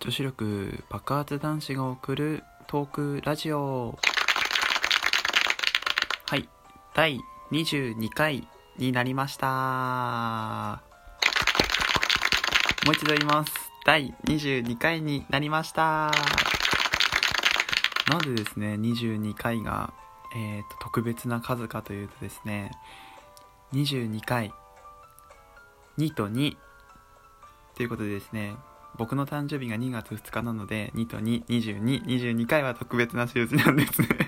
女子力爆発男子が送るトークラジオ。はい。第22回になりました。もう一度言います。第22回になりました。なんでですね22回が、えーと、特別な数かというとですね22回2と2ということでですね僕の誕生日が2月2日なので2と22222回は特別な数字なんですね。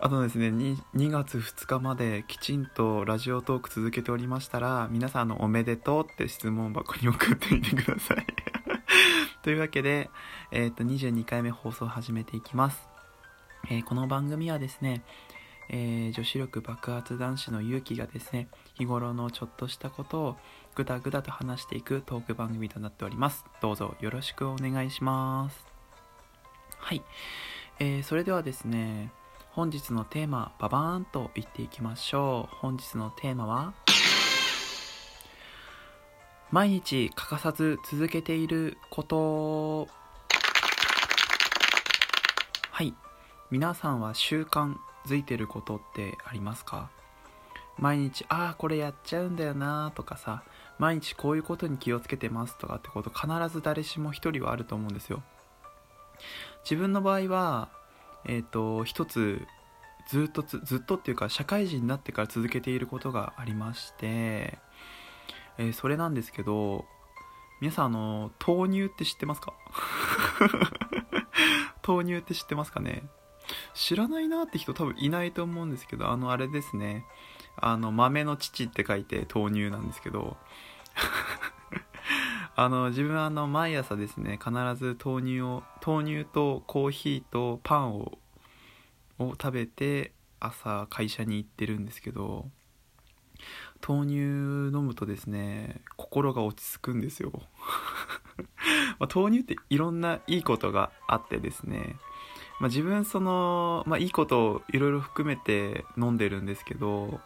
あとですね 2, 2月2日まできちんとラジオトーク続けておりましたら皆さんのおめでとうって質問箱に送ってみてください。というわけで、えー、と22回目放送を始めていきます、えー、この番組はですねえー、女子力爆発男子の勇気がですね日頃のちょっとしたことをぐだぐだと話していくトーク番組となっております。どうぞよろしくお願いします。はい、えー、それではですね本日のテーマババーンと言っていきましょう。本日のテーマは毎日欠かさず続けていること。はい。皆さんは習慣づいてることってありますか？毎日ああこれやっちゃうんだよなとかさ毎日こういうことに気をつけてますとかってこと必ず誰しも一人はあると思うんですよ。自分の場合はえっ、ー、と一つずっとずっとっていうか社会人になってから続けていることがありまして、えー、それなんですけど皆さんあの豆乳って知ってますか？豆乳って知ってますかね？知らないなって人多分いないと思うんですけど、あの、あれですね。あの、豆の父って書いて豆乳なんですけど、あの、自分はあの、毎朝ですね、必ず豆乳を、豆乳とコーヒーとパンを、を食べて、朝会社に行ってるんですけど、豆乳飲むとですね、心が落ち着くんですよ。ま、豆乳っていろんないいことがあってですね、まあ、自分その、まあ、いいことをいろいろ含めて飲んでるんですけど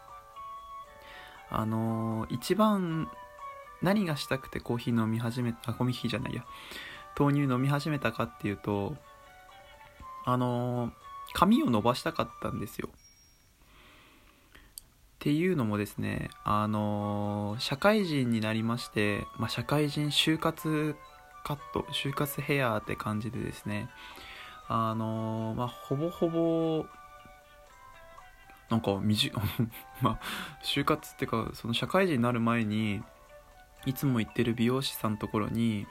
あのー、一番何がしたくてコーヒー飲み始めたあコーヒーじゃないや。豆乳飲み始めたかっていうとあのー、髪を伸ばしたかったんですよ。っていうのもですねあのー、社会人になりまして、まあ、社会人就活カット就活ヘアって感じでですねあのー、まあ、ほぼほぼ、なんか、短、まあ、就活っていうか、その社会人になる前に、いつも行ってる美容師さんのところに、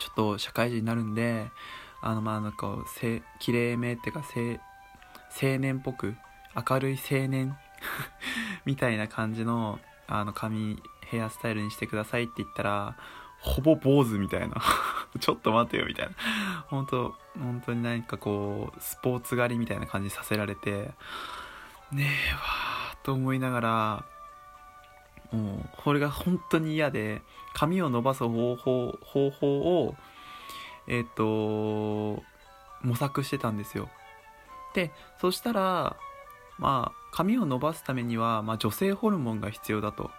ちょっと社会人になるんで、あの、ま、なんか、せ、綺麗めっていうか、青年っぽく、明るい青年 みたいな感じの、あの、髪、ヘアスタイルにしてくださいって言ったら、ほぼ坊主みたいな。ちょっと待てよみたいな。本当本当に何かこうスポーツ狩りみたいな感じさせられてねえわーと思いながらもうこれが本当に嫌で髪を伸ばす方法方法をえっ、ー、と模索してたんですよ。でそしたらまあ髪を伸ばすためには、まあ、女性ホルモンが必要だと。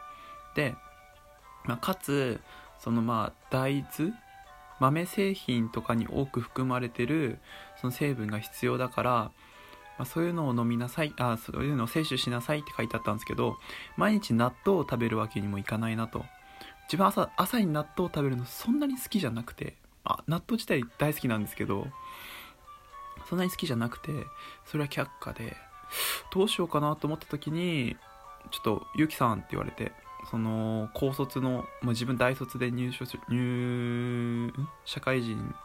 で、まあ、かつそのまあ大豆？豆製品とかに多く含まれてるその成分が必要だから、まあ、そういうのを飲みなさいあそういうのを摂取しなさいって書いてあったんですけど毎日納豆を食べるわけにもいかないなと。自分朝朝に納豆を食べるのそんなに好きじゃなくてあ納豆自体大好きなんですけどそんなに好きじゃなくてそれは却下でどうしようかなと思った時にちょっとゆきさんって言われてその高卒の、まあ、自分大卒で入所入社会人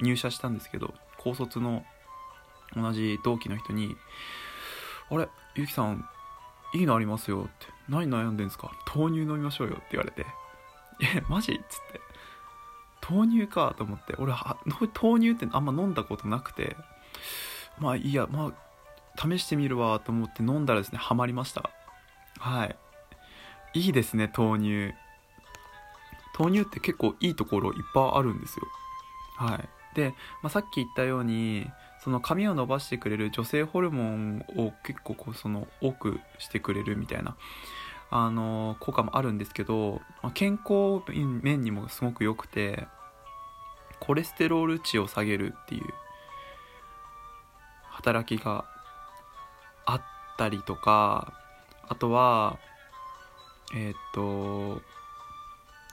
入社したんですけど高卒の同じ同期の人に「あれ？ゆきさんいいのありますよ」って「何悩んでんですか？豆乳飲みましょうよ」って言われて「えマジ?」っつって。豆乳かと思って。俺は豆乳ってあんま飲んだことなくて。まあいいやまあ試してみるわと思って飲んだらですねハマりました。はい。いいですね豆乳。豆乳って結構いいところいっぱいあるんですよ。はい。で、まあ、さっき言ったようにその髪を伸ばしてくれる女性ホルモンを結構こうその多くしてくれるみたいなあの効果もあるんですけど、ま、健康面にもすごく良くてコレステロール値を下げるっていう働きがあったりとかあとはえー、っと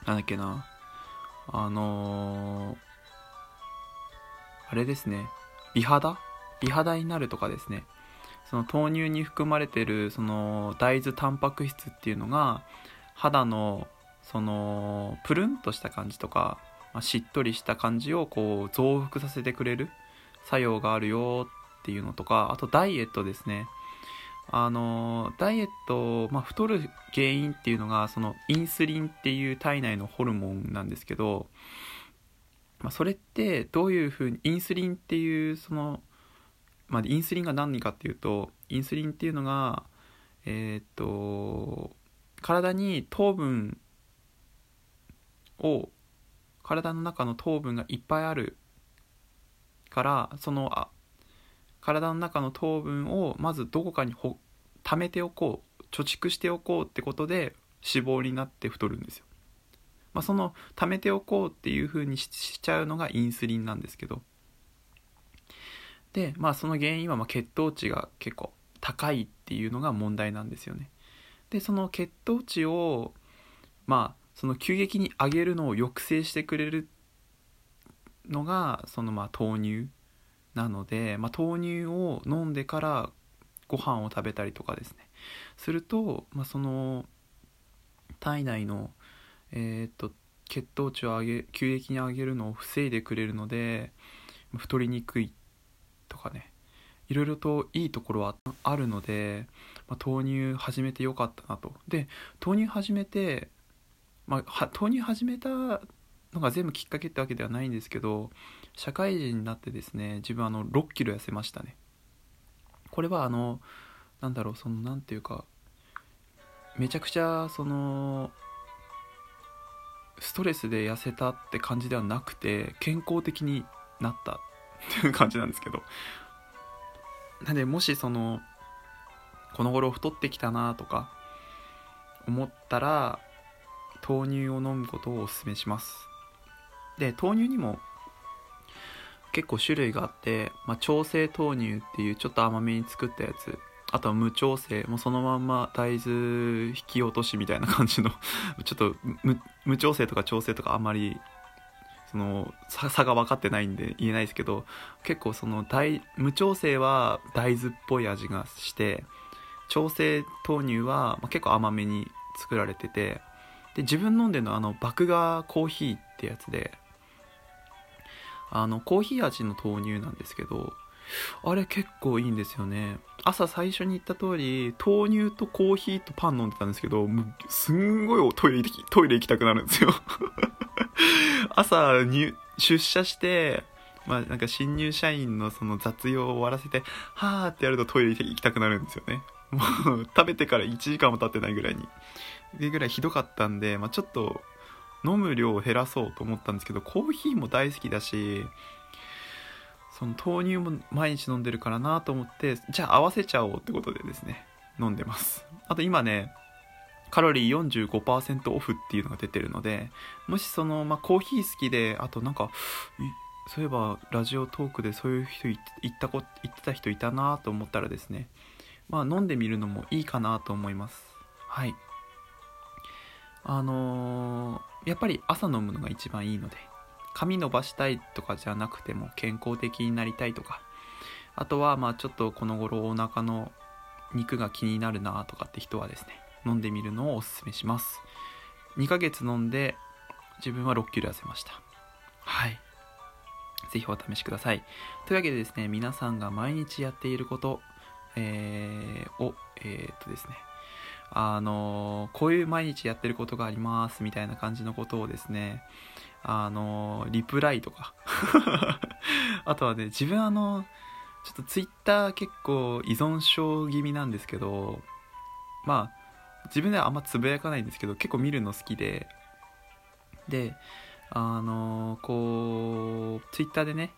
なんだっけな。あのー、あれですね。美肌？美肌になるとかですね。その豆乳に含まれてるその大豆タンパク質っていうのが肌のそのプルンとした感じとか、まあ、しっとりした感じをこう増幅させてくれる作用があるよっていうのとかあとダイエットですね。あのダイエット、まあ、太る原因っていうのがそのインスリンっていう体内のホルモンなんですけど、まあ、それってどういうふうにインスリンっていうその、まあ、インスリンが何かっていうとインスリンっていうのがえー、っと体に糖分を体の中の糖分がいっぱいあるからそのあ体の中の糖分をまずどこかにほ貯めておこう貯蓄しておこうってことで脂肪になって太るんですよ、まあ、その貯めておこうっていう風にしちゃうのがインスリンなんですけど。でまあその原因はま血糖値が結構高いっていうのが問題なんですよね。でその血糖値をまあその急激に上げるのを抑制してくれるのがそのまあ豆乳なので、まあ、豆乳を飲んでからご飯を食べたりとかですね。すると、まあ、その体内の、えー、っと血糖値を上げ急激に上げるのを防いでくれるので太りにくいとかね。いろいろといいところはあるので、まあ、豆乳始めてよかったなと。で豆乳始めて、まあ、豆乳始めたのが全部きっかけってわけではないんですけど社会人になってですね自分あの6キロ痩せましたね。これはあのなんだろうその何ていうかめちゃくちゃそのストレスで痩せたって感じではなくて健康的になったっていう感じなんですけど。なんでもしそのこの頃太ってきたなとか思ったら豆乳を飲むことをおすすめします。で豆乳にも結構種類があって、まあ、調整豆乳っていうちょっと甘めに作ったやつあとは無調整もうそのまんま大豆引き落としみたいな感じの ちょっと無調整とか調整とかあんまりその差が分かってないんで言えないですけど結構その大無調整は大豆っぽい味がして調整豆乳は、ま、結構甘めに作られててで自分飲んでるのはあの麦芽コーヒーってやつであのコーヒー味の豆乳なんですけどあれ結構いいんですよね。朝最初に言った通り豆乳とコーヒーとパン飲んでたんですけどもうすんごいトイレトイレ行きたくなるんですよ。朝に出社してまあなんか新入社員のその雑用を終わらせてはーってやるとトイレ行きたくなるんですよね。もう食べてから1時間も経ってないぐらいに。でぐらいひどかったんで、まあ、ちょっと飲む量を減らそうと思ったんですけどコーヒーも大好きだしその豆乳も毎日飲んでるからなと思ってじゃあ合わせちゃおうってことでですね飲んでます。あと今ねカロリー45%オフっていうのが出てるのでもしその、まあ、コーヒー好きであとなんかそういえばラジオトークでそういう人言ったこ言ってた人いたなと思ったらですねまあ飲んでみるのもいいかなと思います。はい。あのー、やっぱり朝飲むのが一番いいので髪伸ばしたいとかじゃなくても健康的になりたいとかあとはまあちょっとこの頃お腹の肉が気になるなとかって人はですね飲んでみるのをおすすめします。2ヶ月飲んで自分は6キロ痩せました。はい。ぜひお試しください。というわけでですね皆さんが毎日やっていること、えー、をえー、っとですねあのこういう毎日やってることがありますみたいな感じのことをですねあのリプライとか。あとはね自分あのちょっとツイッター結構依存症気味なんですけどまあ自分ではあんまつぶやかないんですけど結構見るの好きで。であのこうツイッターでね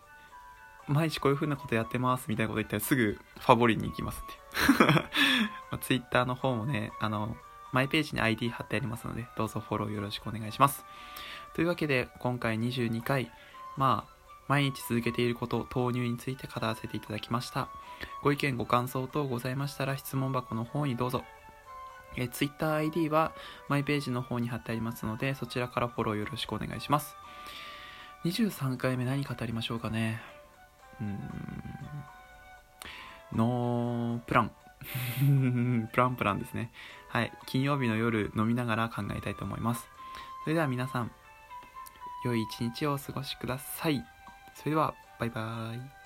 毎日こういう風なことやってますみたいなこと言ったらすぐファボリに行きますんで まあ、ツイッターの方もね、あの、マイページに ID 貼ってありますので、どうぞフォローよろしくお願いします。というわけで、今回22回、まあ毎日続けていること豆乳について語らせていただきました。ご意見ご感想等ございましたら質問箱の方にどうぞ。え TwitterID はマイページの方に貼ってありますのでそちらからフォローよろしくお願いします。23回目何語りましょうかね。うん。ノープラン。プランプランですね。はい。金曜日の夜飲みながら考えたいと思います。それでは皆さん良い一日をお過ごしください。それではバイバーイ。